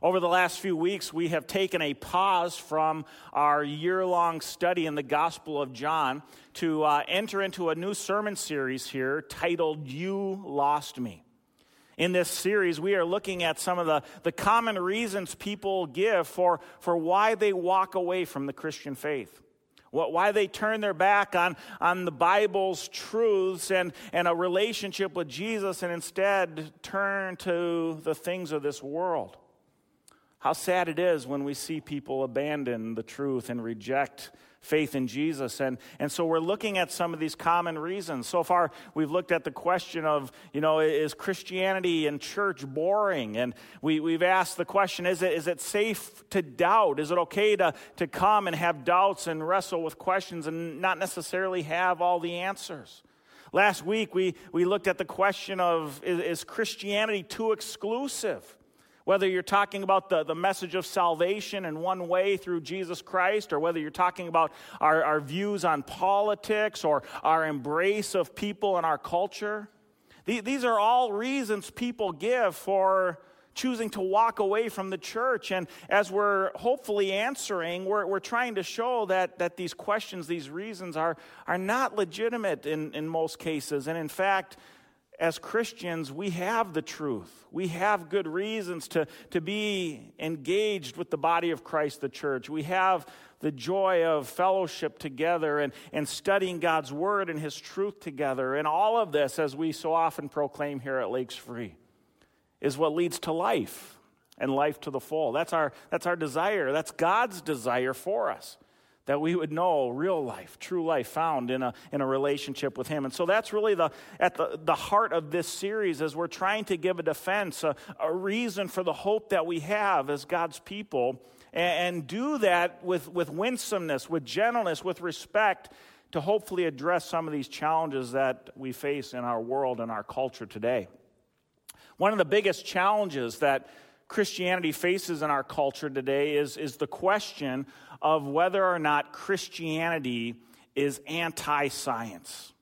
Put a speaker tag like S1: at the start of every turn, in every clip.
S1: Over the last few weeks, we have taken a pause from our year long study in the Gospel of John to uh, enter into a new sermon series here titled You Lost Me. In this series, we are looking at some of the, the common reasons people give for, for why they walk away from the Christian faith. What, Why they turn their back on, on the Bible's truths and, and a relationship with Jesus and instead turn to the things of this world. How sad it is when we see people abandon the truth and reject faith in Jesus. And, and so we're looking at some of these common reasons. So far, we've looked at the question of, you know, is Christianity and church boring? And we, we've asked the question is it, is it safe to doubt? Is it okay to, to come and have doubts and wrestle with questions and not necessarily have all the answers? Last week, we, we looked at the question of is, is Christianity too exclusive? Whether you're talking about the, the message of salvation in one way through Jesus Christ, or whether you're talking about our, our views on politics or our embrace of people in our culture, these are all reasons people give for choosing to walk away from the church. And as we're hopefully answering, we're, we're trying to show that, that these questions, these reasons, are, are not legitimate in, in most cases. And in fact, as Christians, we have the truth. We have good reasons to, to be engaged with the body of Christ, the church. We have the joy of fellowship together and, and studying God's word and his truth together. And all of this, as we so often proclaim here at Lakes Free, is what leads to life and life to the full. That's our, that's our desire. That's God's desire for us that we would know real life, true life found in a, in a relationship with Him. And so that's really the, at the, the heart of this series as we're trying to give a defense, a, a reason for the hope that we have as God's people, and, and do that with, with winsomeness, with gentleness, with respect to hopefully address some of these challenges that we face in our world and our culture today. One of the biggest challenges that Christianity faces in our culture today is, is the question of whether or not Christianity is anti science.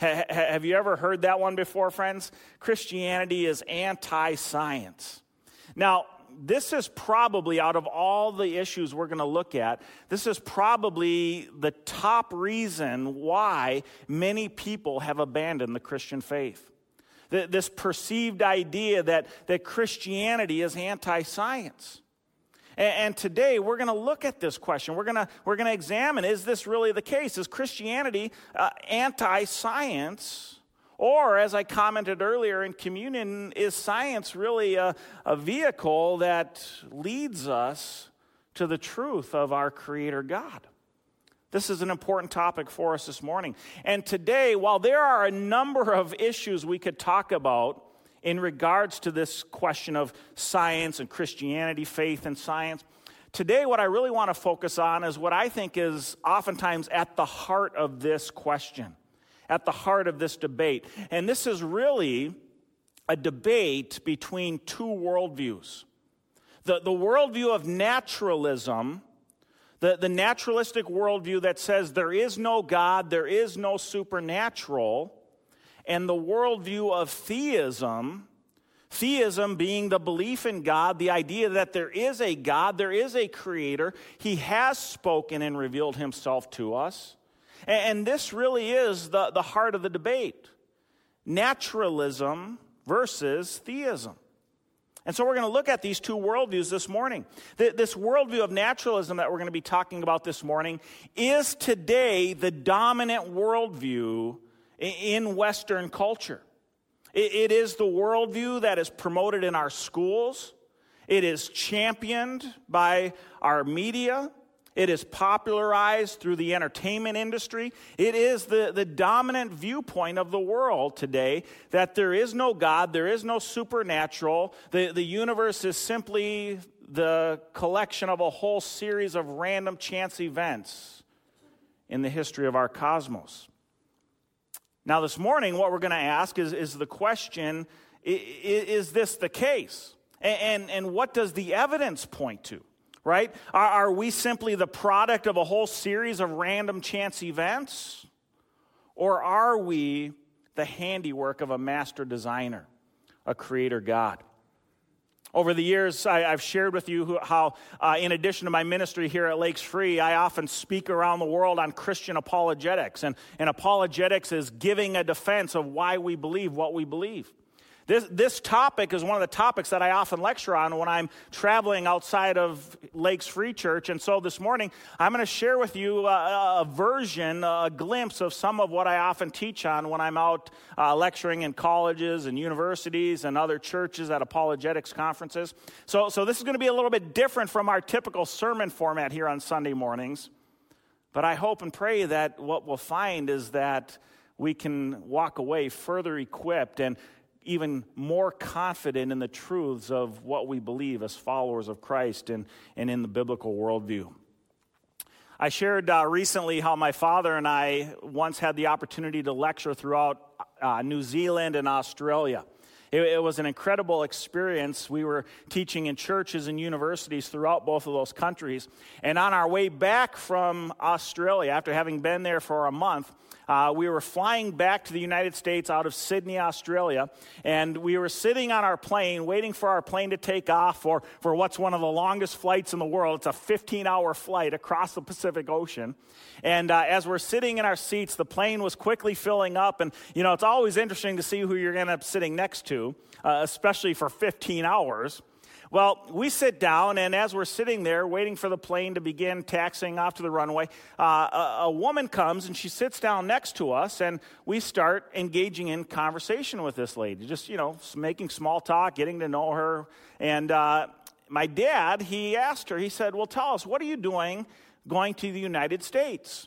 S1: Ha- have you ever heard that one before, friends? Christianity is anti science. Now, this is probably, out of all the issues we're going to look at, this is probably the top reason why many people have abandoned the Christian faith. This perceived idea that, that Christianity is anti science. And, today we're going to look at this question. We're going to we're going to examine is this really the case? Is Christianity uh, anti science? Or, as I commented earlier in communion, is science really a, a vehicle that leads us to the truth of our Creator God? This is an important topic for us this morning. And today, while there are a number of issues we could talk about, in regards to this question of science and Christianity, faith and science. Today, what I really want to focus on is what I think is oftentimes at the heart of this question, at the heart of this debate. And this is really a debate between two worldviews the, the worldview of naturalism. The, the naturalistic worldview that says there is no God, there is no supernatural, and the worldview of theism, theism being the belief in God, the idea that there is a God, there is a creator, he has spoken and revealed himself to us. And this really is the, the heart of the debate naturalism versus theism. And so we're going to look at these two worldviews this morning. This worldview of naturalism that we're going to be talking about this morning is today the dominant worldview in Western culture. It is the worldview that is promoted in our schools. It is championed by our media. It is popularized through the entertainment industry. It is the, the dominant viewpoint of the world today that there is no God, there is no supernatural. The, the universe is simply the collection of a whole series of random chance events in the history of our cosmos. Now, this morning, what we're going to ask is, is the question is this the case? And, and, and what does the evidence point to? Right? Are, are we simply the product of a whole series of random chance events? Or are we the handiwork of a master designer, a creator God? Over the years, I, have shared with you how, uh, in addition to my ministry here at Lakes Free, I often speak around the world on Christian apologetics. And, and apologetics is giving a defense of why we believe what we believe. This, this topic is one of the topics that I often lecture on when I'm traveling outside of Lakes Free Church. And so this morning, I'm going to share with you a, a, version, a glimpse of some of what I often teach on when I'm out uh, lecturing in colleges and universities and other churches at apologetics conferences. So, so this is going to be a little bit different from our typical sermon format here on Sunday mornings. But I hope and pray that what we'll find is that we can walk away further equipped and even more confident in the truths of what we believe as followers of Christ and, and in the biblical worldview. I shared uh, recently how my father and I once had the opportunity to lecture throughout uh, New Zealand and Australia. It, it, was an incredible experience. We were teaching in churches and universities throughout both of those countries. And on our way back from Australia, after having been there for a month, uh, we were flying back to the United States out of Sydney, Australia, and we were sitting on our plane waiting for our plane to take off for, for what's one of the longest flights in the world. It's a 15 hour flight across the Pacific Ocean. And uh, as we're sitting in our seats, the plane was quickly filling up. And, you know, it's always interesting to see who you're going to end up sitting next to, uh, especially for 15 hours. Well, we sit down, and as we're sitting there waiting for the plane to begin taxiing off to the runway, uh, a, a, woman comes and she sits down next to us, and we start engaging in conversation with this lady, just, you know, making small talk, getting to know her. And uh, my dad, he asked her, he said, Well, tell us, what are you doing going to the United States?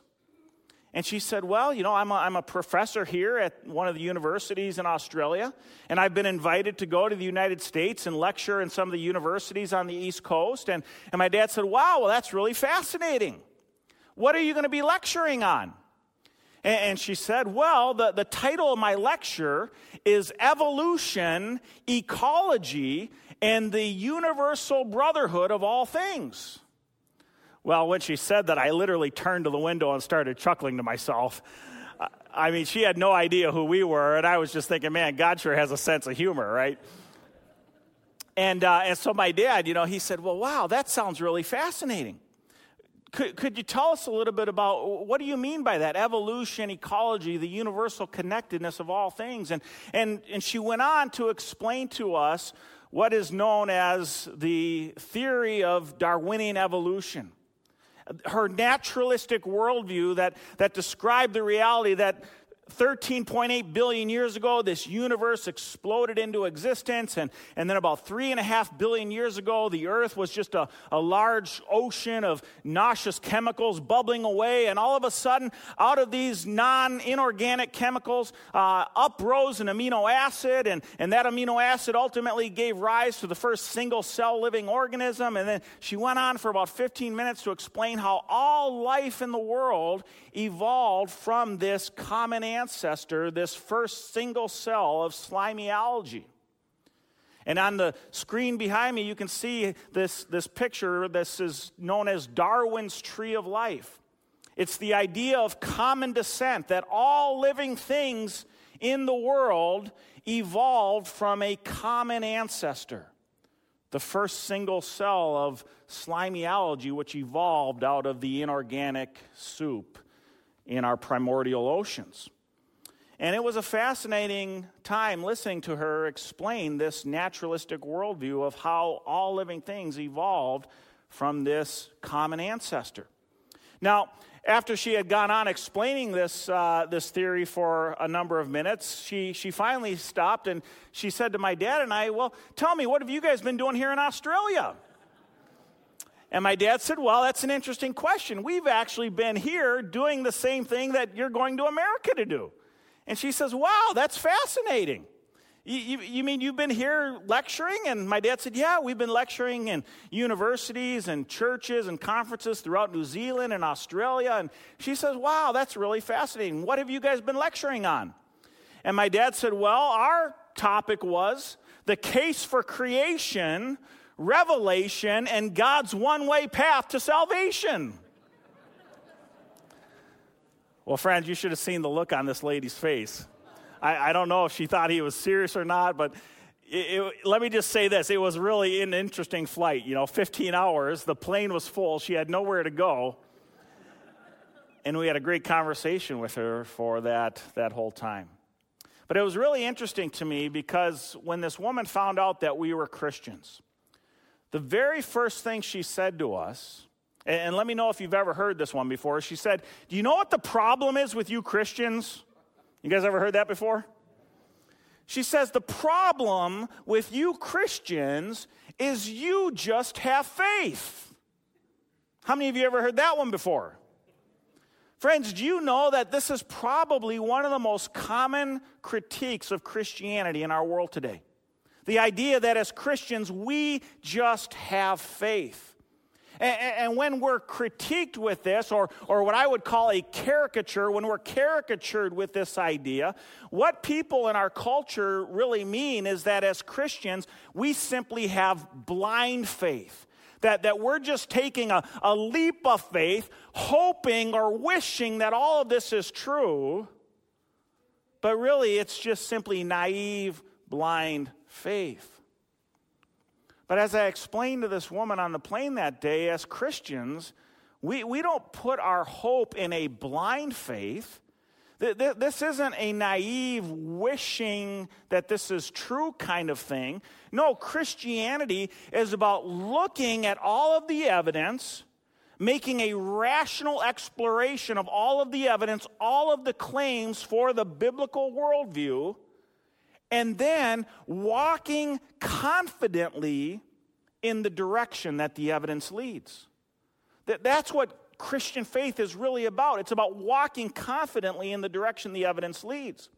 S1: And she said, Well, you know, I'm a, I'm a professor here at one of the universities in Australia, and I've been invited to go to the United States and lecture in some of the universities on the East Coast. And, and my dad said, Wow, well, that's really fascinating. What are you going to be lecturing on? And, and she said, Well, the, the title of my lecture is Evolution, Ecology, and the Universal Brotherhood of All Things. Well, when she said that, I literally turned to the window and started chuckling to myself. I mean, she had no idea who we were, and I was just thinking, man, God sure has a sense of humor, right? And, uh, and so my dad, you know, he said, well, wow, that sounds really fascinating. Could, could you tell us a little bit about what do you mean by that? Evolution, ecology, the universal connectedness of all things. And, and, and she went on to explain to us what is known as the theory of Darwinian evolution her naturalistic worldview that, that described the reality that 13.8 billion years ago, this universe exploded into existence. And, and then about three and a half billion years ago, the earth was just a, a large ocean of nauseous chemicals bubbling away. And all of a sudden, out of these non inorganic chemicals, uh, uprose an amino acid. And, and that amino acid ultimately gave rise to the first single cell living organism. And then she went on for about 15 minutes to explain how all life in the world evolved from this common ancestor, this first single cell of slimy algae. And on the screen behind me, you can see this, this picture. This is known as Darwin's Tree of Life. It's the idea of common descent, that all living things in the world evolved from a common ancestor. The first single cell of slimy algae, which evolved out of the inorganic soup in our primordial oceans. And it was a fascinating time listening to her explain this naturalistic worldview of how all living things evolved from this common ancestor. Now, after she had gone on explaining this, uh, this theory for a number of minutes, she, she finally stopped and she said to my dad and I, Well, tell me, what have you guys been doing here in Australia? And my dad said, Well, that's an interesting question. We've actually been here doing the same thing that you're going to America to do. And she says, Wow, that's fascinating. You, you, you, mean you've been here lecturing? And my dad said, Yeah, we've been lecturing in universities and churches and conferences throughout New Zealand and Australia. And she says, Wow, that's really fascinating. What have you guys been lecturing on? And my dad said, Well, our topic was the case for creation revelation and God's one way path to salvation. Well, friends, you should have seen the look on this lady's face. I, I, don't know if she thought he was serious or not, but it, it, let me just say this it was really an interesting flight. You know, 15 hours, the plane was full, she had nowhere to go. And we had a great conversation with her for that, that whole time. But it was really interesting to me because when this woman found out that we were Christians, the very first thing she said to us, and let me know if you've ever heard this one before, she said, Do you know what the problem is with you Christians? You guys ever heard that before? She says, The problem with you Christians is you just have faith. How many of you ever heard that one before? Friends, do you know that this is probably one of the most common critiques of Christianity in our world today? The idea that as Christians, we just have faith. And, when we're critiqued with this, or, or what I would call a caricature, when we're caricatured with this idea, what people in our culture really mean is that as Christians, we simply have blind faith. That, that we're just taking a, a leap of faith, hoping or wishing that all of this is true, but really it's just simply naive, blind faith. But as I explained to this woman on the plane that day, as Christians, we, we don't put our hope in a blind faith. This isn't a naive wishing that this is true kind of thing. No, Christianity is about looking at all of the evidence, making a rational exploration of all of the evidence, all of the claims for the biblical worldview, and then walking confidently in the direction that the evidence leads. That, That's what Christian faith is really about. It's about walking confidently in the direction the evidence leads.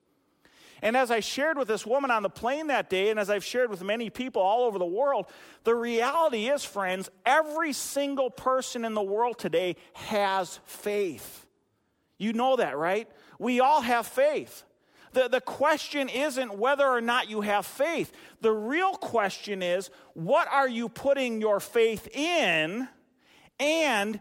S1: And as I shared with this woman on the plane that day, and as I've shared with many people all over the world, the reality is, friends, every single person in the world today has faith. You know that, right? We all have faith. The, the question isn't whether or not you have faith. The real question is what are you putting your faith in? And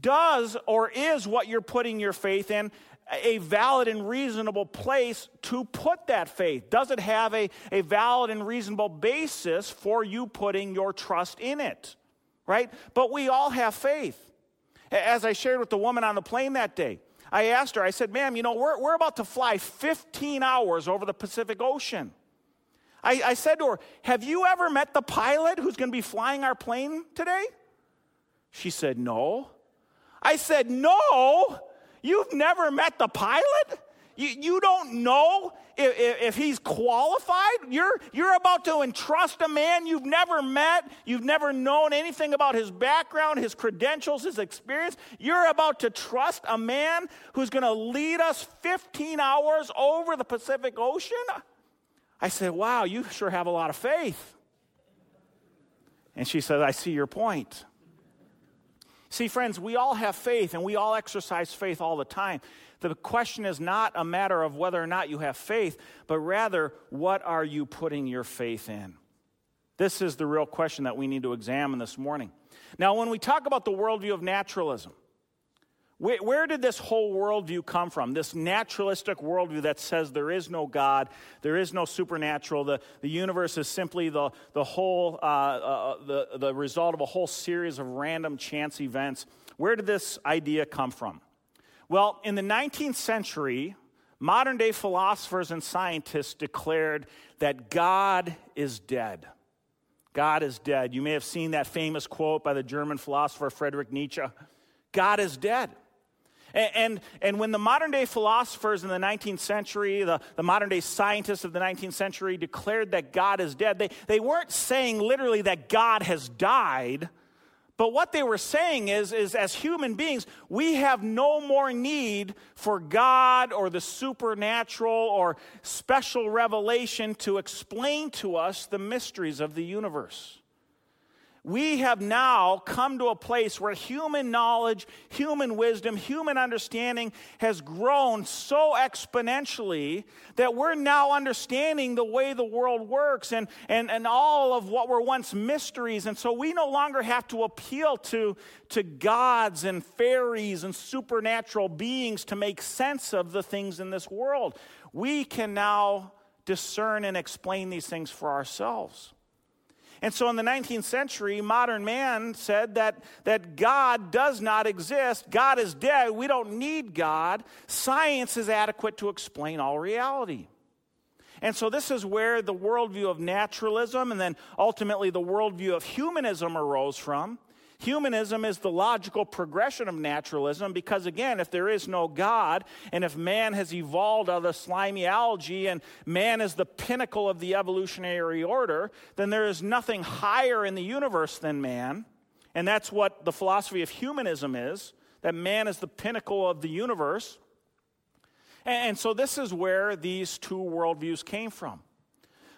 S1: does or is what you're putting your faith in a valid and reasonable place to put that faith? Does it have a, a valid and reasonable basis for you putting your trust in it? Right? But we all have faith. As I shared with the woman on the plane that day, I asked her, I said, ma'am, you know, we're, we're about to fly 15 hours over the Pacific Ocean. I, I said to her, Have you ever met the pilot who's going to be flying our plane today? She said, No. I said, No, you've never met the pilot? You, you don't know if, if, he's qualified. You're, you're about to entrust a man you've never met, you've never known anything about his background, his credentials, his experience. You're about to trust a man who's going to lead us 15 hours over the Pacific Ocean. I said, Wow, you sure have a lot of faith. And she said, I see your point. See, friends, we all have faith and we all exercise faith all the time. The question is not a matter of whether or not you have faith, but rather, what are you putting your faith in? This is the real question that we need to examine this morning. Now, when we talk about the worldview of naturalism, where, did this whole worldview come from? This naturalistic worldview that says there is no God, there is no supernatural, the, the universe is simply the, the whole, uh, uh, the, the result of a whole series of random chance events. Where did this idea come from? Well, in the 19th century, modern day philosophers and scientists declared that God is dead. God is dead. You may have seen that famous quote by the German philosopher Friedrich Nietzsche God is dead. And, and, and, when the modern day philosophers in the 19th century, the, the modern day scientists of the 19th century declared that God is dead, they, they weren't saying literally that God has died but what they were saying is, is as human beings, we have no more need for God or the supernatural or special revelation to explain to us the mysteries of the universe we have now come to a place where human knowledge, human wisdom, human understanding has grown so exponentially that we're now understanding the way the world works and, and, and all of what were once mysteries. And so we no longer have to appeal to, to gods and fairies and supernatural beings to make sense of the things in this world. We can now discern and explain these things for ourselves. And so in the 19th century, modern man said that, that God does not exist. God is dead. We don't need God. Science is adequate to explain all reality. And so this is where the worldview of naturalism and then ultimately the worldview of humanism arose from. Humanism is the logical progression of naturalism because, again, if there is no God and if man has evolved out of slimy algae and man is the pinnacle of the evolutionary order, then there is nothing higher in the universe than man. And that's what the philosophy of humanism is that man is the pinnacle of the universe. And so this is where these two worldviews came from.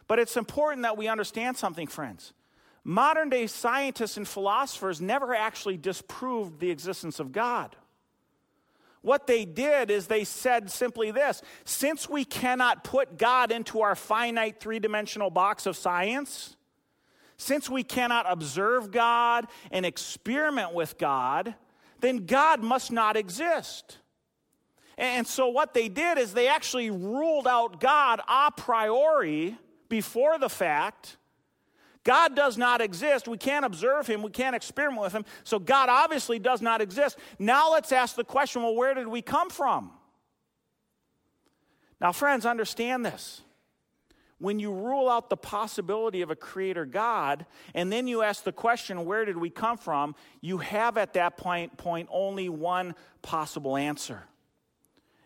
S1: But it's important that we understand something, friends. Modern day scientists and philosophers never actually disproved the existence of God. What they did is they said simply this since we cannot put God into our finite three dimensional box of science, since we cannot observe God and experiment with God, then God must not exist. And so what they did is they actually ruled out God a priori before the fact God does not exist. We can't observe him. We can't experiment with him. So God obviously does not exist. Now let's ask the question well, where did we come from? Now, friends, understand this. When you rule out the possibility of a creator God, and then you ask the question, where did we come from? You have at that point, point only one possible answer.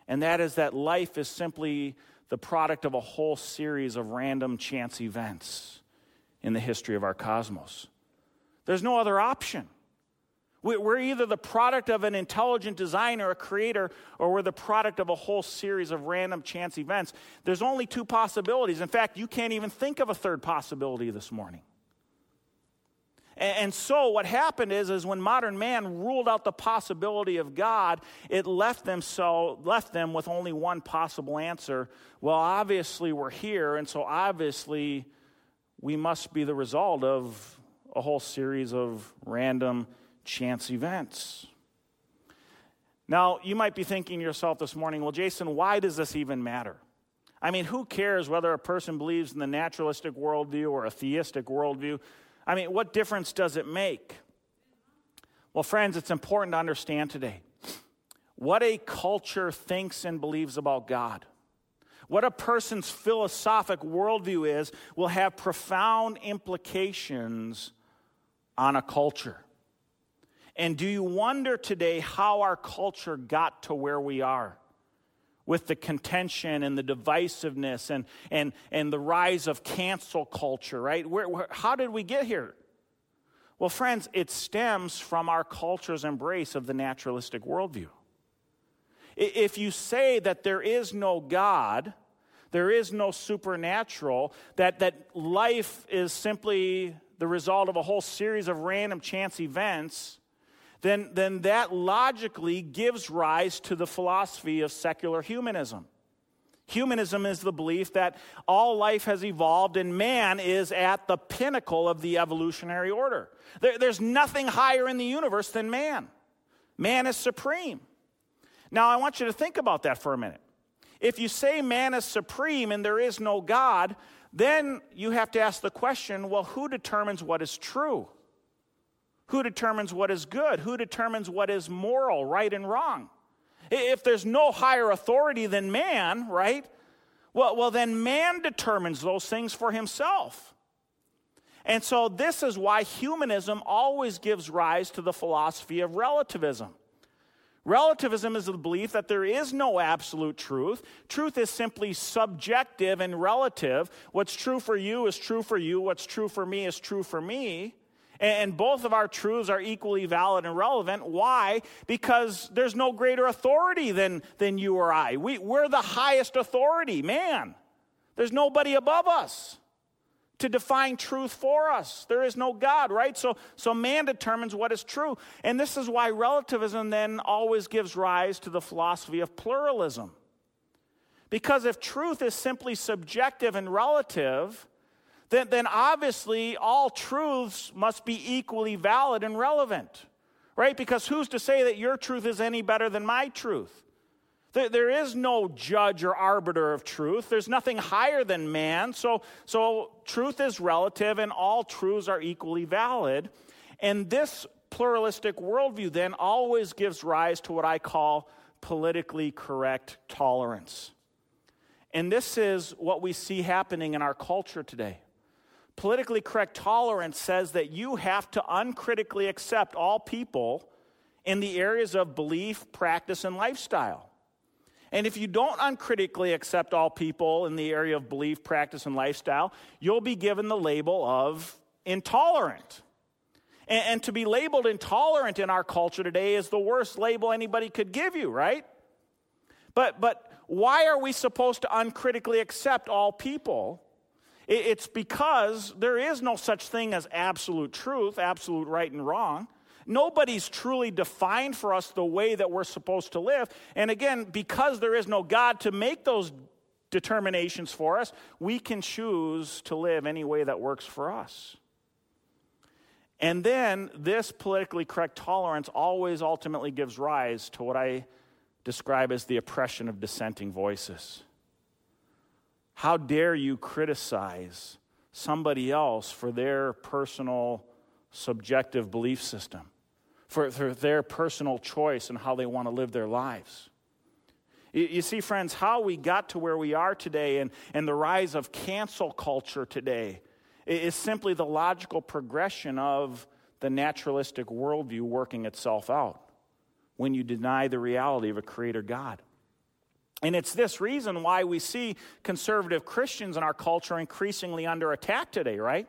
S1: And that is that life is simply the product of a whole series of random chance events in the history of our cosmos. There's no other option. We're either the product of an intelligent designer, a creator, or we're the product of a whole series of random chance events. There's only two possibilities. In fact, you can't even think of a third possibility this morning. And so what happened is, is when modern man ruled out the possibility of God, it left them so left them with only one possible answer. Well, obviously we're here, and so obviously we must be the result of a whole series of random chance events. Now, you might be thinking to yourself this morning, well, Jason, why does this even matter? I mean, who cares whether a person believes in the naturalistic worldview or a theistic worldview? I mean, what difference does it make? Well, friends, it's important to understand today what a culture thinks and believes about God what a person's philosophic worldview is will have profound implications on a culture. And do you wonder today how our culture got to where we are? With the contention and the divisiveness and, and, and the rise of cancel culture, right? Where, where, how did we get here? Well, friends, it stems from our culture's embrace of the naturalistic worldview. If you say that there is no God, there is no supernatural, that, that life is simply the result of a whole series of random chance events, then, then that logically gives rise to the philosophy of secular humanism. Humanism is the belief that all life has evolved and man is at the pinnacle of the evolutionary order. There, there's nothing higher in the universe than man. Man is supreme. Now, I want you to think about that for a minute. If you say man is supreme and there is no God, then you have to ask the question well, who determines what is true? Who determines what is good? Who determines what is moral, right and wrong? If there's no higher authority than man, right? Well, well, then man determines those things for himself. And so, this is why humanism always gives rise to the philosophy of relativism. Relativism is the belief that there is no absolute truth. Truth is simply subjective and relative. What's true for you is true for you. What's true for me is true for me. And both of our truths are equally valid and relevant. Why? Because there's no greater authority than, than you or I. We, we're the highest authority, man. There's nobody above us to define truth for us. There is no God, right? So, so man determines what is true. And this is why relativism then always gives rise to the philosophy of pluralism. Because if truth is simply subjective and relative, then, then obviously all truths must be equally valid and relevant, right? Because who's to say that your truth is any better than my truth? There is no judge or arbiter of truth. There's nothing higher than man. So, so truth is relative and all truths are equally valid. And this pluralistic worldview then always gives rise to what I call politically correct tolerance. And this is what we see happening in our culture today. Politically correct tolerance says that you have to uncritically accept all people in the areas of belief, practice, and lifestyle. And if you don't uncritically accept all people in the area of belief, practice, and lifestyle, you'll be given the label of intolerant. And, and, to be labeled intolerant in our culture today is the worst label anybody could give you, right? But, but why are we supposed to uncritically accept all people? It, it's because there is no such thing as absolute truth, absolute right and wrong. Nobody's truly defined for us the way that we're supposed to live. And again, because there is no God to make those determinations for us, we can choose to live any way that works for us. And then this politically correct tolerance always ultimately gives rise to what I describe as the oppression of dissenting voices. How dare you criticize somebody else for their personal subjective belief system, for, for their personal choice and how they want to live their lives? You, see, friends, how we got to where we are today and, and the rise of cancel culture today is simply the logical progression of the naturalistic worldview working itself out when you deny the reality of a creator God. And it's this reason why we see conservative Christians in our culture increasingly under attack today, right?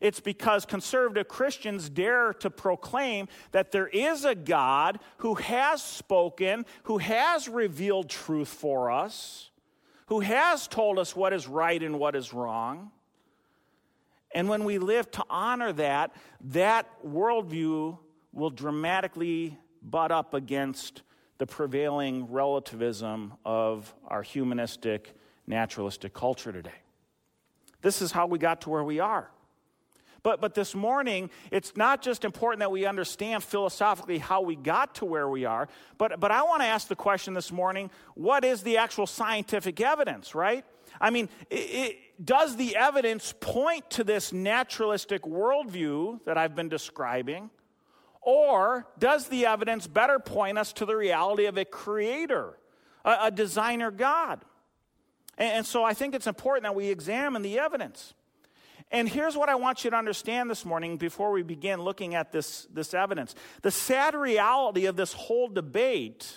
S1: It's because conservative Christians dare to proclaim that there is a God who has spoken, who has revealed truth for us, who has told us what is right and what is wrong. And when we live to honor that, that worldview will dramatically butt up against the prevailing relativism of our humanistic, naturalistic culture today. This is how we got to where we are. But, but this morning, it's not just important that we understand philosophically how we got to where we are, but, but I want to ask the question this morning what is the actual scientific evidence, right? I mean, it, it, does the evidence point to this naturalistic worldview that I've been describing? Or does the evidence better point us to the reality of a creator, a, a designer God? And, and so I think it's important that we examine the evidence. And here's what I want you to understand this morning before we begin looking at this, this evidence. The sad reality of this whole debate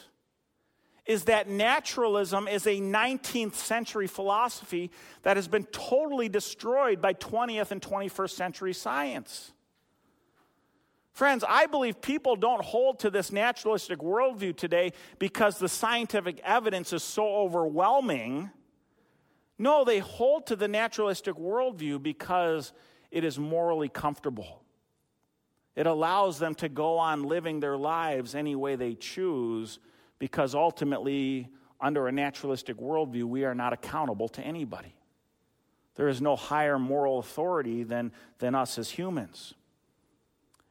S1: is that naturalism is a 19th century philosophy that has been totally destroyed by 20th and 21st century science. Friends, I believe people don't hold to this naturalistic worldview today because the scientific evidence is so overwhelming. No, they hold to the naturalistic worldview because it is morally comfortable. It allows them to go on living their lives any way they choose because ultimately, under a naturalistic worldview, we are not accountable to anybody. There is no higher moral authority than, than us as humans.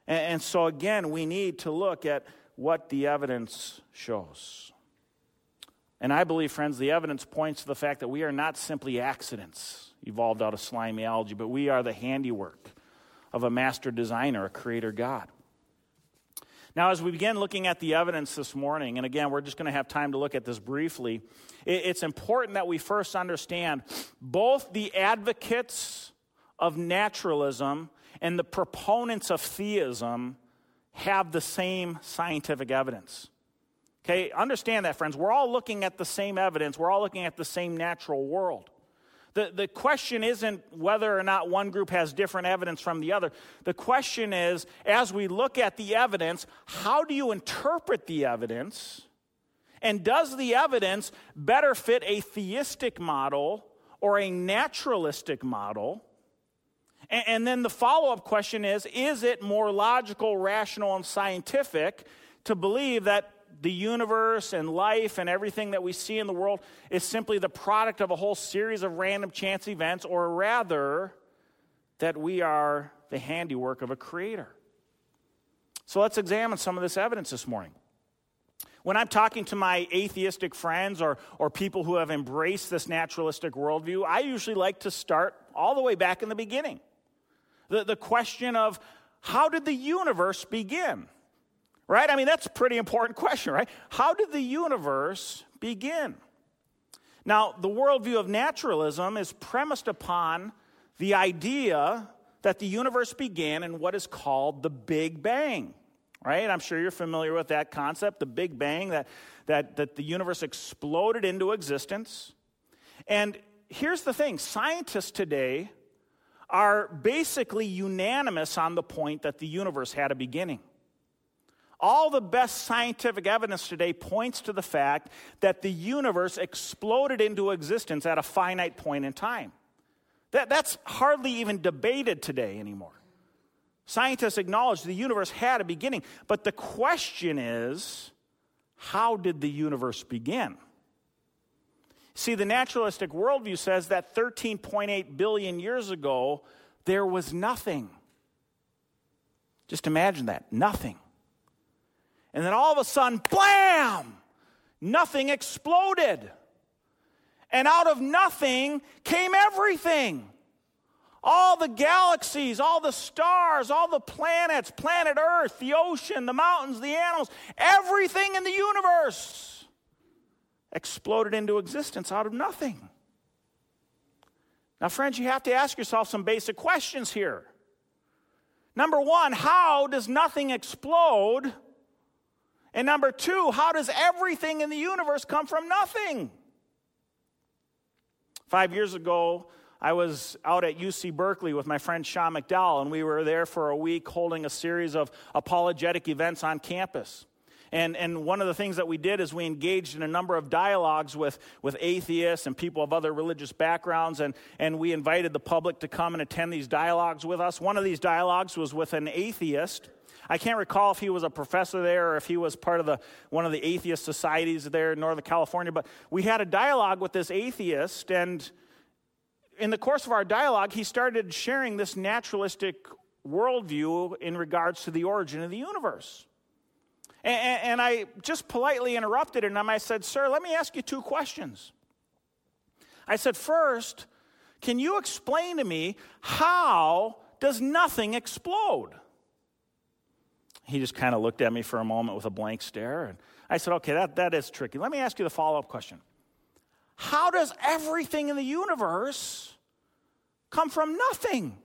S1: And, and so, again, we need to look at what the evidence shows. And I believe, friends, the evidence points to the fact that we are not simply accidents evolved out of slimy algae, but we are the handiwork of a master designer, a creator God. Now, as we begin looking at the evidence this morning, and again, we're just going to have time to look at this briefly, it's important that we first understand both the advocates of naturalism and the proponents of theism have the same scientific evidence. Okay, understand that, friends. We're all looking at the same evidence, we're all looking at the same natural world. The, the question isn't whether or not one group has different evidence from the other. The question is, as we look at the evidence, how do you interpret the evidence? And does the evidence better fit a theistic model or a naturalistic model? And, and then the follow up question is is it more logical, rational, and scientific to believe that the universe and life and everything that we see in the world is simply the product of a whole series of random chance events, or rather, that we are the handiwork of a creator. So let's examine some of this evidence this morning. when I'm talking to my atheistic friends or, or people who have embraced this naturalistic worldview, I usually like to start all the way back in the beginning. The, the question of how did the universe begin? Right? I mean, that's a pretty important question, right? How did the universe begin? Now, the worldview of naturalism is premised upon the idea that the universe began in what is called the Big Bang. Right? I'm sure you're familiar with that concept, the Big Bang, that, that, that the universe exploded into existence. And here's the thing scientists today are basically unanimous on the point that the universe had a beginning. All the best scientific evidence today points to the fact that the universe exploded into existence at a finite point in time. That, that's hardly even debated today anymore. Scientists acknowledge the universe had a beginning, but the question is how did the universe begin? See, the naturalistic worldview says that 13.8 billion years ago, there was nothing. Just imagine that nothing. And then all of a sudden, blam! Nothing exploded. And out of nothing came everything. All the galaxies, all the stars, all the planets, planet Earth, the ocean, the mountains, the animals, everything in the universe exploded into existence out of nothing. Now, friends, you have to ask yourself some basic questions here. Number one, how does nothing explode? And number two, how does everything in the universe come from nothing? Five years ago, I was out at UC Berkeley with my friend Sean McDowell, and we were there for a week holding a series of apologetic events on campus. And, and one of the things that we did is we engaged in a number of dialogues with, with atheists and people of other religious backgrounds, and, and we invited the public to come and attend these dialogues with us. One of these dialogues was with an atheist I can't recall if he was a professor there or if he was part of the, one of the atheist societies there in Northern California, but we had a dialogue with this atheist, and in the course of our dialogue, he started sharing this naturalistic worldview in regards to the origin of the universe. And, and, I just politely interrupted him I said, Sir, let me ask you two questions. I said, First, can you explain to me how does nothing explode? he just kind of looked at me for a moment with a blank stare. And I said, okay, that, that is tricky. Let me ask you the follow up question How does everything in the universe come from nothing?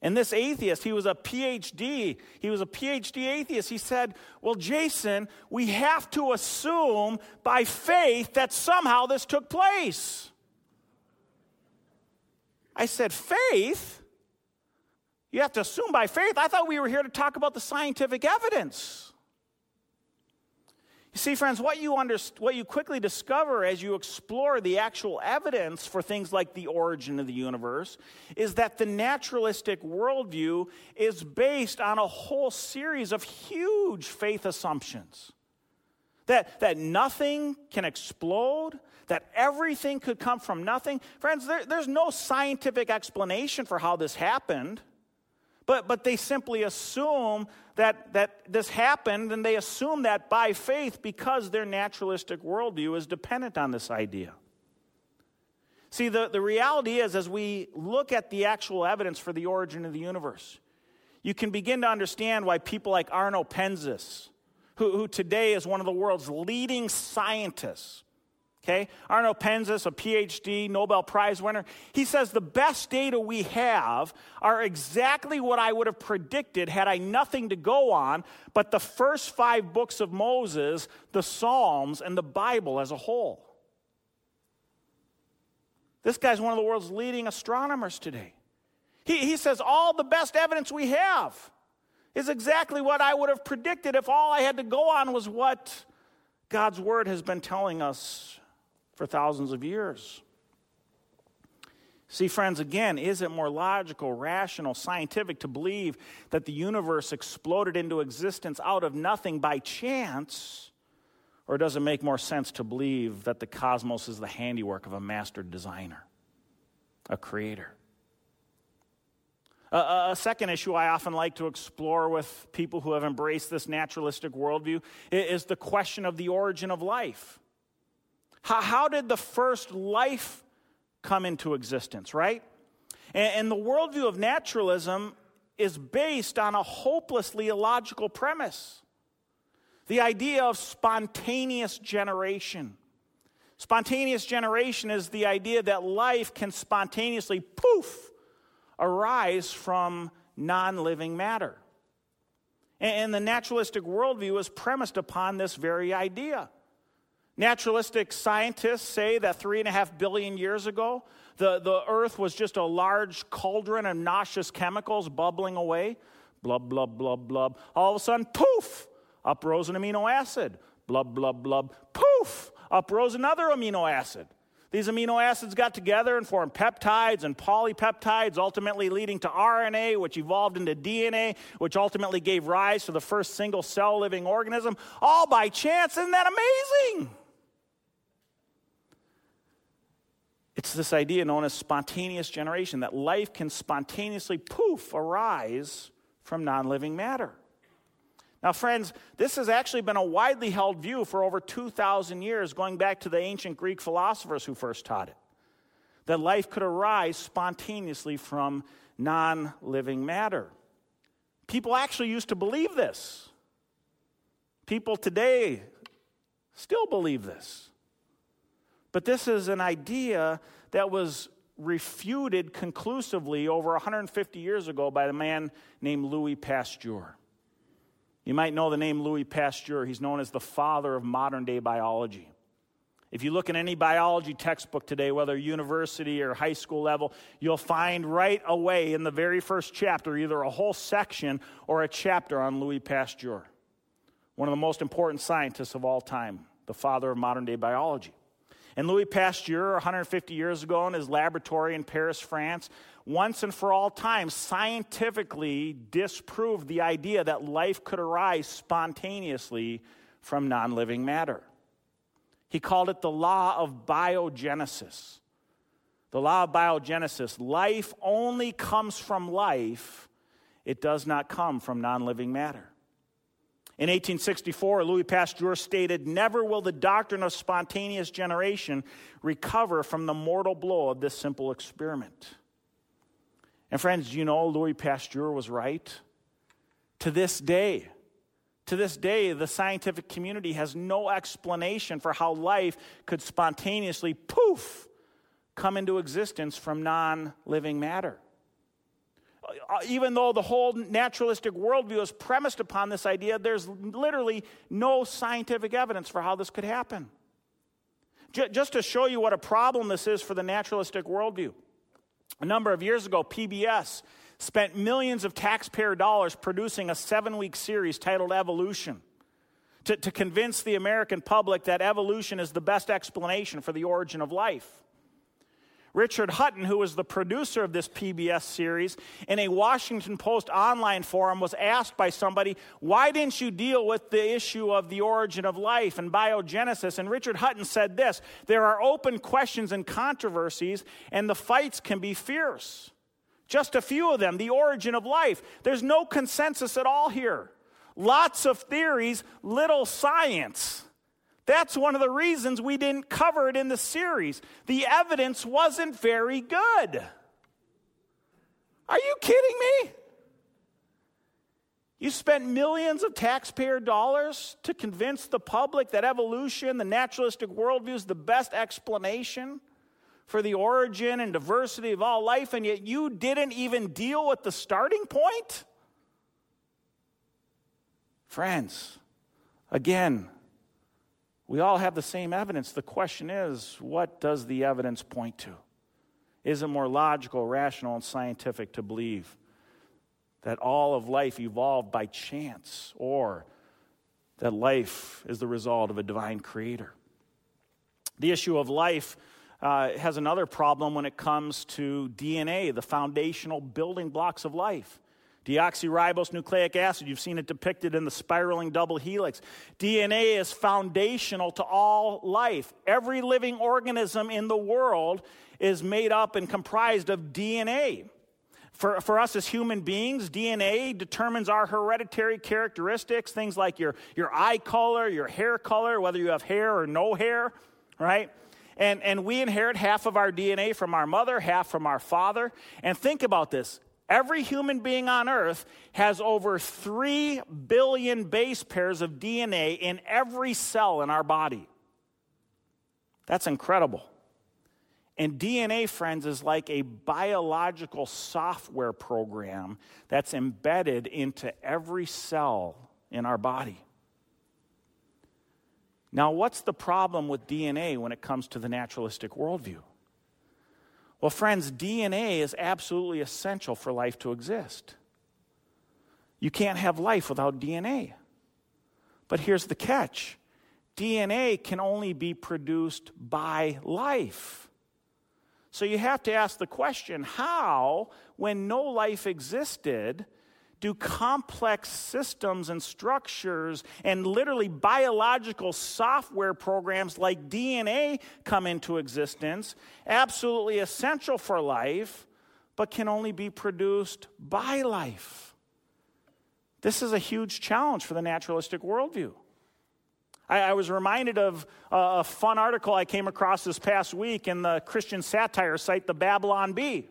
S1: And this atheist, he was a PhD. He was a PhD atheist. He said, Well, Jason, we have to assume by faith that somehow this took place. I said, Faith? You have to assume by faith. I thought we were here to talk about the scientific evidence. You see, friends, what you, what you quickly discover as you explore the actual evidence for things like the origin of the universe is that the naturalistic worldview is based on a whole series of huge faith assumptions. That, that nothing can explode, that everything could come from nothing. Friends, there, there's no scientific explanation for how this happened. But, but they simply assume that, that this happened, and they assume that by faith because their naturalistic worldview is dependent on this idea. See, the, the reality is, as we look at the actual evidence for the origin of the universe, you can begin to understand why people like Arno Penzias, who, who today is one of the world's leading scientists, Okay? Arno Penzias, a PhD, Nobel Prize winner, he says the best data we have are exactly what I would have predicted had I nothing to go on but the first five books of Moses, the Psalms, and the Bible as a whole. This guy's one of the world's leading astronomers today. He, he says all the best evidence we have is exactly what I would have predicted if all I had to go on was what God's Word has been telling us for thousands of years. See, friends, again, is it more logical, rational, scientific to believe that the universe exploded into existence out of nothing by chance? Or does it make more sense to believe that the cosmos is the handiwork of a master designer, a creator? A, second issue I often like to explore with people who have embraced this naturalistic worldview is the question of the origin of life. How, how did the first life come into existence, right? And, and the worldview of naturalism is based on a hopelessly illogical premise the idea of spontaneous generation. Spontaneous generation is the idea that life can spontaneously, poof, arise from non living matter. And the naturalistic worldview is premised upon this very idea. Naturalistic scientists say that three and a half billion years ago, the, the earth was just a large cauldron of noxious chemicals bubbling away. Blub, blub, blub, blub. All of a sudden, poof, up rose an amino acid. Blub, blub, blub. Poof, up rose another amino acid. These amino acids got together and formed peptides and polypeptides, ultimately leading to RNA, which evolved into DNA, which ultimately gave rise to the first single cell living organism, all by chance. Isn't that amazing? It's this idea known as spontaneous generation that life can spontaneously, poof, arise from non living matter. Now, friends, this has actually been a widely held view for over 2,000 years, going back to the ancient Greek philosophers who first taught it. That life could arise spontaneously from non living matter. People actually used to believe this. People today still believe this. But this is an idea that was refuted conclusively over 150 years ago by a man named Louis Pasteur. You might know the name Louis Pasteur. He's known as the father of modern day biology. If you look in any biology textbook today, whether university or high school level, you'll find right away in the very first chapter either a whole section or a chapter on Louis Pasteur, one of the most important scientists of all time, the father of modern day biology. And Louis Pasteur, 150 years ago in his laboratory in Paris, France, once and for all time scientifically disproved the idea that life could arise spontaneously from non living matter. He called it the law of biogenesis. The law of biogenesis life only comes from life, it does not come from non living matter. In 1864, Louis Pasteur stated, Never will the doctrine of spontaneous generation recover from the mortal blow of this simple experiment. And friends, you know Louis Pasteur was right? To this day, to this day, the scientific community has no explanation for how life could spontaneously, poof, come into existence from non living matter. Uh, even though the whole naturalistic worldview is premised upon this idea, there's literally no scientific evidence for how this could happen. Just to show you what a problem this is for the naturalistic worldview, a number of years ago, PBS spent millions of taxpayer dollars producing a seven week series titled Evolution to, to convince the American public that evolution is the best explanation for the origin of life. Richard Hutton, who was the producer of this PBS series, in a Washington Post online forum was asked by somebody, Why didn't you deal with the issue of the origin of life and biogenesis? And Richard Hutton said this There are open questions and controversies, and the fights can be fierce. Just a few of them the origin of life. There's no consensus at all here. Lots of theories, little science. That's one of the reasons we didn't cover it in the series. The evidence wasn't very good. Are you kidding me? You spent millions of taxpayer dollars to convince the public that evolution, the naturalistic worldview, is the best explanation for the origin and diversity of all life, and yet you didn't even deal with the starting point? Friends, again, we all have the same evidence. The question is, what does the evidence point to? Is it more logical, rational, and scientific to believe that all of life evolved by chance or that life is the result of a divine creator? The issue of life uh, has another problem when it comes to DNA, the foundational building blocks of life. Deoxyribose nucleic acid, you've seen it depicted in the spiraling double helix. DNA is foundational to all life. Every living organism in the world is made up and comprised of DNA. For, for us as human beings, DNA determines our hereditary characteristics, things like your, your eye color, your hair color, whether you have hair or no hair, right? And, and we inherit half of our DNA from our mother, half from our father. And think about this every human being on earth has over 3 billion base pairs of DNA in every cell in our body. That's incredible. And DNA, friends, is like a biological software program that's embedded into every cell in our body. Now, what's the problem with DNA when it comes to the naturalistic worldview? Well, friends, DNA is absolutely essential for life to exist. You can't have life without DNA. But here's the catch DNA can only be produced by life. So you have to ask the question how, when no life existed, do complex systems and structures and literally biological software programs like DNA come into existence, absolutely essential for life, but can only be produced by life? This is a huge challenge for the naturalistic worldview. I, I was reminded of a fun article I came across this past week in the Christian satire site, the Babylon Bee.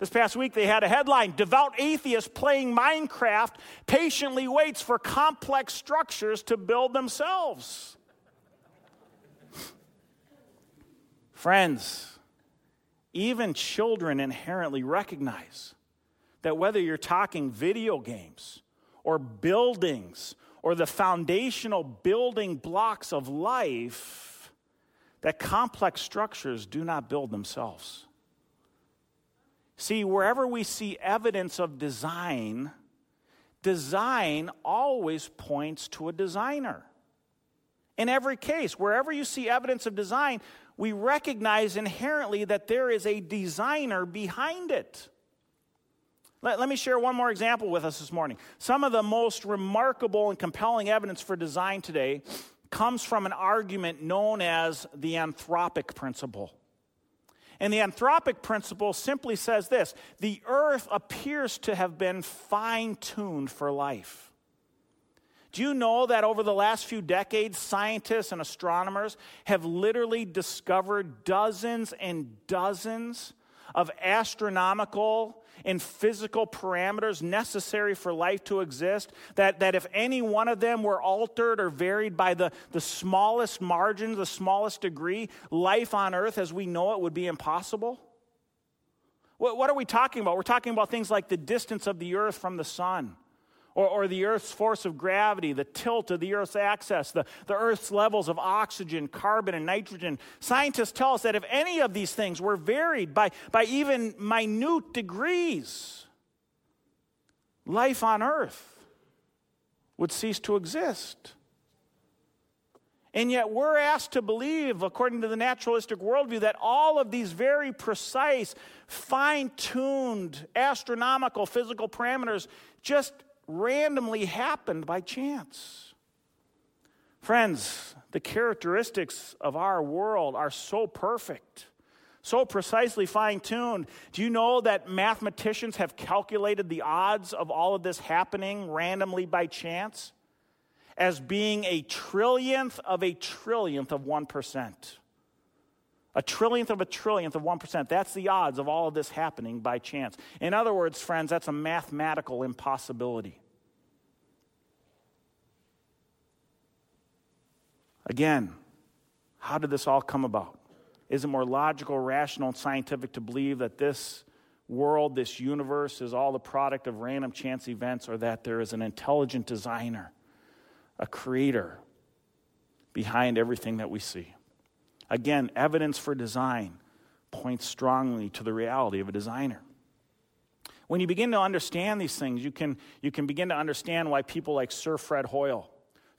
S1: This past week, they had a headline Devout atheist playing Minecraft patiently waits for complex structures to build themselves. Friends, even children inherently recognize that whether you're talking video games or buildings or the foundational building blocks of life, that complex structures do not build themselves. See, wherever we see evidence of design, design always points to a designer. In every case, wherever you see evidence of design, we recognize inherently that there is a designer behind it. Let, let, me share one more example with us this morning. Some of the most remarkable and compelling evidence for design today comes from an argument known as the anthropic principle. And the anthropic principle simply says this the earth appears to have been fine tuned for life. Do you know that over the last few decades, scientists and astronomers have literally discovered dozens and dozens of astronomical and physical parameters necessary for life to exist, that, that if any one of them were altered or varied by the, the smallest margin, the smallest degree, life on earth as we know it would be impossible? What, what are we talking about? We're talking about things like the distance of the earth from the sun or, or the Earth's force of gravity, the tilt of the Earth's axis, the, the Earth's levels of oxygen, carbon, and nitrogen. Scientists tell us that if any of these things were varied by, by even minute degrees, life on Earth would cease to exist. And yet, we're asked to believe, according to the naturalistic worldview, that all of these very precise, fine tuned, astronomical physical parameters just randomly happened by chance. Friends, the characteristics of our world are so perfect, so precisely fine tuned. Do you know that mathematicians have calculated the odds of all of this happening randomly by chance as being a trillionth of a trillionth of 1%? A trillionth of a trillionth of 1%. That's the odds of all of this happening by chance. In other words, friends, that's a mathematical impossibility. Again, how did this all come about? Is it more logical, rational, and scientific to believe that this world, this universe, is all the product of random chance events, or that there is an intelligent designer, a creator behind everything that we see? Again, evidence for design points strongly to the reality of a designer. When you begin to understand these things, you can, you can begin to understand why people like Sir Fred Hoyle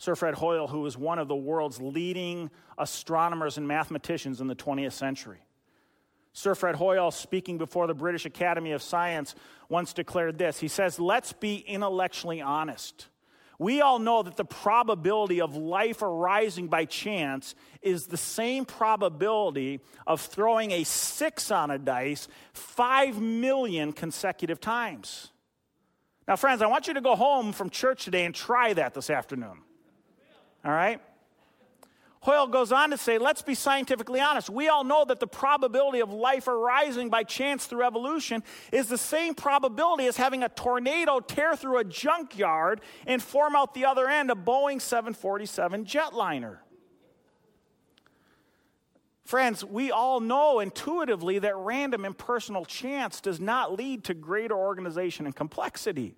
S1: Sir Fred Hoyle, who was one of the world's leading astronomers and mathematicians in the 20th century. Sir Fred Hoyle, speaking before the British Academy of Science, once declared this. He says, Let's be intellectually honest. We all know that the probability of life arising by chance is the same probability of throwing a six on a dice five million consecutive times. Now, friends, I want you to go home from church today and try that this afternoon. All right? Hoyle goes on to say, let's be scientifically honest. We all know that the probability of life arising by chance through evolution is the same probability as having a tornado tear through a junkyard and form out the other end a Boeing 747 jetliner. Friends, we all know intuitively that random impersonal chance does not lead to greater organization and complexity,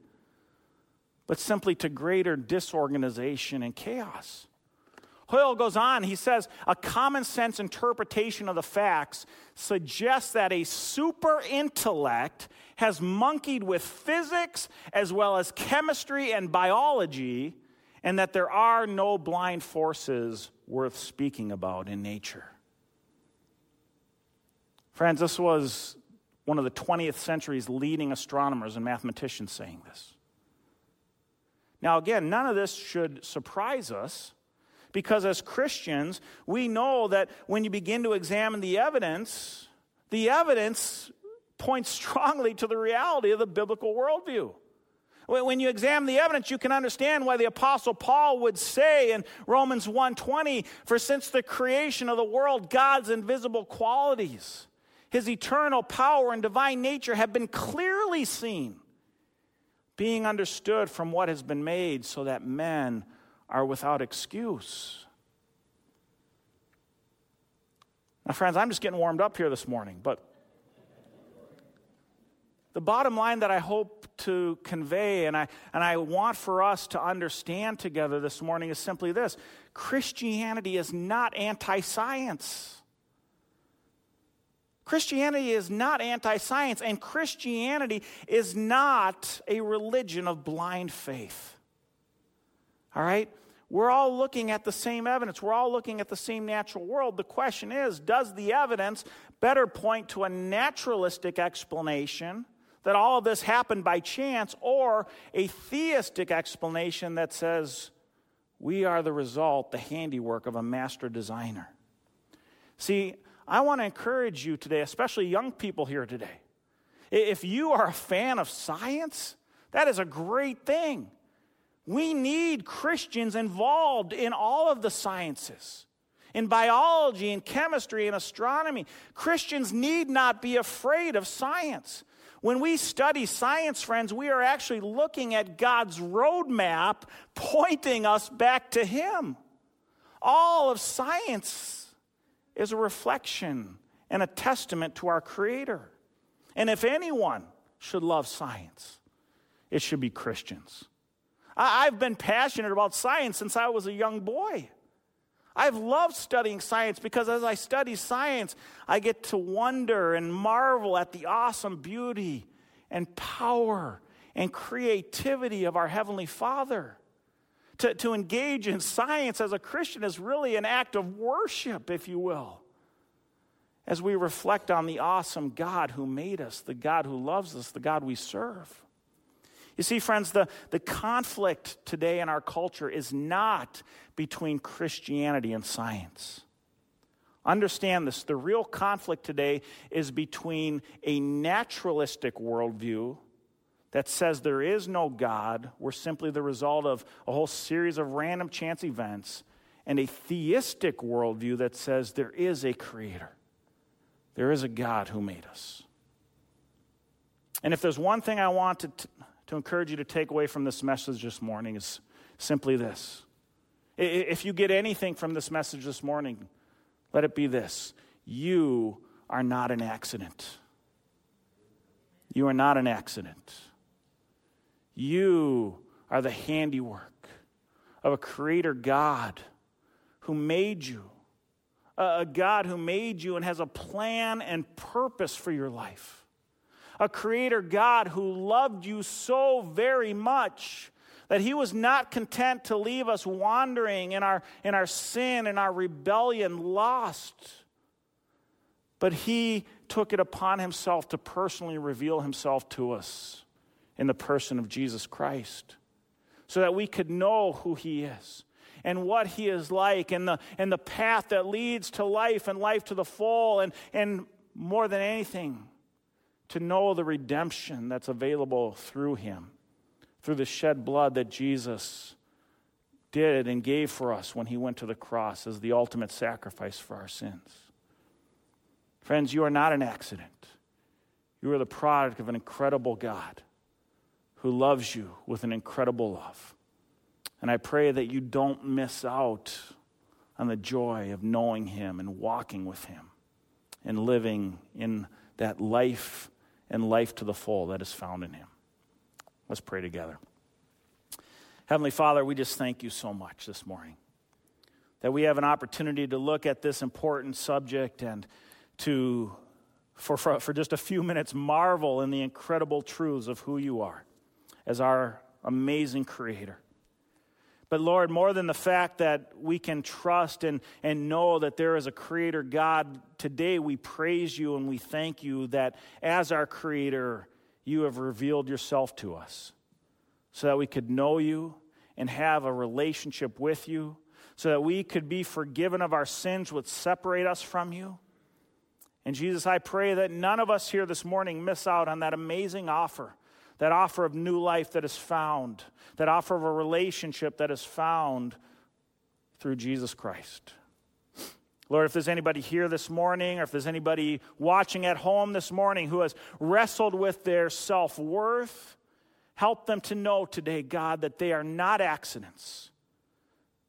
S1: but simply to greater disorganization and chaos. Hoyle goes on, he says, a common sense interpretation of the facts suggests that a super intellect has monkeyed with physics as well as chemistry and biology, and that there are no blind forces worth speaking about in nature. Friends, this was one of the 20th century's leading astronomers and mathematicians saying this. Now, again, none of this should surprise us because as Christians, we know that when you begin to examine the evidence, the evidence points strongly to the reality of the biblical worldview. When you examine the evidence, you can understand why the apostle Paul would say in Romans 1:20, "For since the creation of the world, God's invisible qualities, his eternal power and divine nature have been clearly seen, being understood from what has been made, so that men are without excuse. Now, friends, I'm just getting warmed up here this morning, but the bottom line that I hope to convey and I, and I want for us to understand together this morning is simply this Christianity is not anti science. Christianity is not anti science, and Christianity is not a religion of blind faith. All right? We're all looking at the same evidence. We're all looking at the same natural world. The question is does the evidence better point to a naturalistic explanation that all of this happened by chance or a theistic explanation that says we are the result, the handiwork of a master designer? See, I want to encourage you today, especially young people here today. If you are a fan of science, that is a great thing. We need Christians involved in all of the sciences. In biology, in chemistry, in astronomy. Christians need not be afraid of science. When we study science, friends, we are actually looking at God's roadmap pointing us back to Him. All of science is a reflection and a testament to our Creator. And if anyone should love science, it should be Christians. I've been passionate about science since I was a young boy. I've loved studying science because as I study science, I get to wonder and marvel at the awesome beauty and power and creativity of our Heavenly Father. To, to engage in science as a Christian is really an act of worship, if you will, as we reflect on the awesome God who made us, the God who loves us, the God we serve. You see, friends, the, the conflict today in our culture is not between Christianity and science. Understand this the real conflict today is between a naturalistic worldview that says there is no God, we're simply the result of a whole series of random chance events, and a theistic worldview that says there is a creator, there is a God who made us. And if there's one thing I want to, to encourage you to take away from this message this morning is simply this. If you get anything from this message this morning, let it be this you are not an accident. You are not an accident. You are the handiwork of a creator God who made you, a God who made you and has a plan and purpose for your life a creator God who loved you so very much that he was not content to leave us wandering in our, in our sin and our rebellion, lost. But he took it upon himself to personally reveal himself to us in the person of Jesus Christ so that we could know who He is and what He is like and the, and the path that leads to life and life to the full, and, and more than anything, to know the redemption that's available through Him, through the shed blood that Jesus did and gave for us when He went to the cross as the ultimate sacrifice for our sins. Friends, you are not an accident. You are the product of an incredible God who loves you with an incredible love. And I pray that you don't miss out on the joy of knowing Him and walking with Him and living in that life and life to the full that is found in Him. Let's pray together. Heavenly Father, we just thank you so much this morning that we have an opportunity to look at this important subject and to, for, for, for just a few minutes, marvel in the incredible truths of who you are as our amazing Creator. But Lord, more than the fact that we can trust and, and know that there is a Creator God, today we praise you and we thank you that as our Creator, you have revealed yourself to us so that we could know you and have a relationship with you, so that we could be forgiven of our sins which separate us from you. And Jesus, I pray that none of us here this morning miss out on that amazing offer that offer of new life that is found, that offer of a relationship that is found through Jesus Christ. Lord, if there's anybody here this morning, or if there's anybody watching at home this morning who has wrestled with their self worth, help them to know today, God, that they are not accidents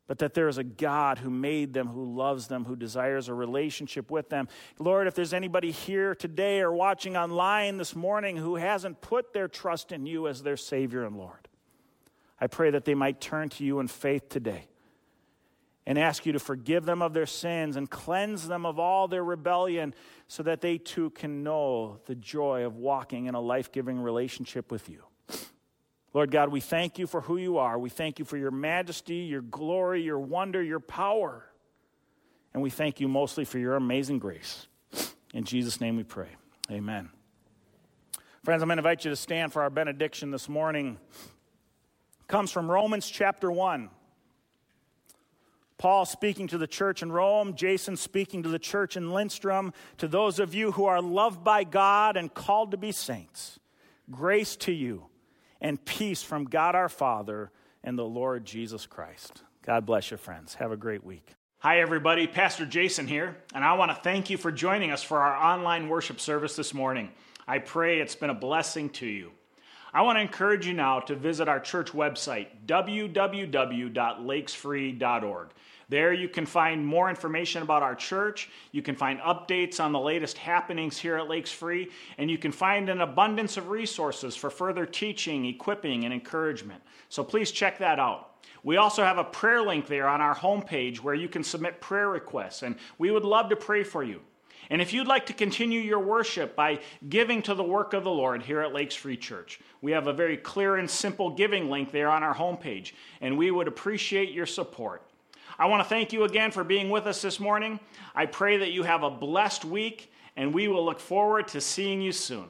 S1: but that there is a God who made them, who loves them, who desires a relationship with them. Lord, if there's anybody here today or watching online this morning who hasn't put their trust in you as their Savior and Lord, I pray that they might turn to you in faith today and ask you to forgive them of their sins and cleanse them of all their rebellion so that they too can know the joy of walking in a life giving relationship with you. Lord God, we thank you for who you are. We thank you for your majesty, your glory, your wonder, your power. And we thank you mostly for your amazing grace. In Jesus' name we pray. Amen. Friends, I'm going to invite you to stand for our benediction this morning. It comes from Romans chapter 1. Paul speaking to the church in Rome, Jason speaking to the church in Lindstrom, to those of you who are loved by God and called to be saints. Grace to you and peace from God our Father and the Lord Jesus Christ. God bless you, friends. Have a great week. Hi, everybody. Pastor Jason here, and I want to thank you for joining us for our online worship service this morning. I pray it's been a blessing to you. I want to encourage you now to visit our church website, www.lakesfree.org. There you can find more information about our church. You can find updates on the latest happenings here at Lakes Free, and you can find an abundance of resources for further teaching, equipping, and encouragement. So please check that out. We also have a prayer link there on our homepage where you can submit prayer requests, and we would love to pray for you. And if you'd like to continue your worship by giving to the work of the Lord here at Lakes Free Church, we have a very clear and simple giving link there on our homepage, and we would appreciate your support. I want to thank you again for being with us this morning. I pray that you have a blessed week, and we will look forward to seeing you soon.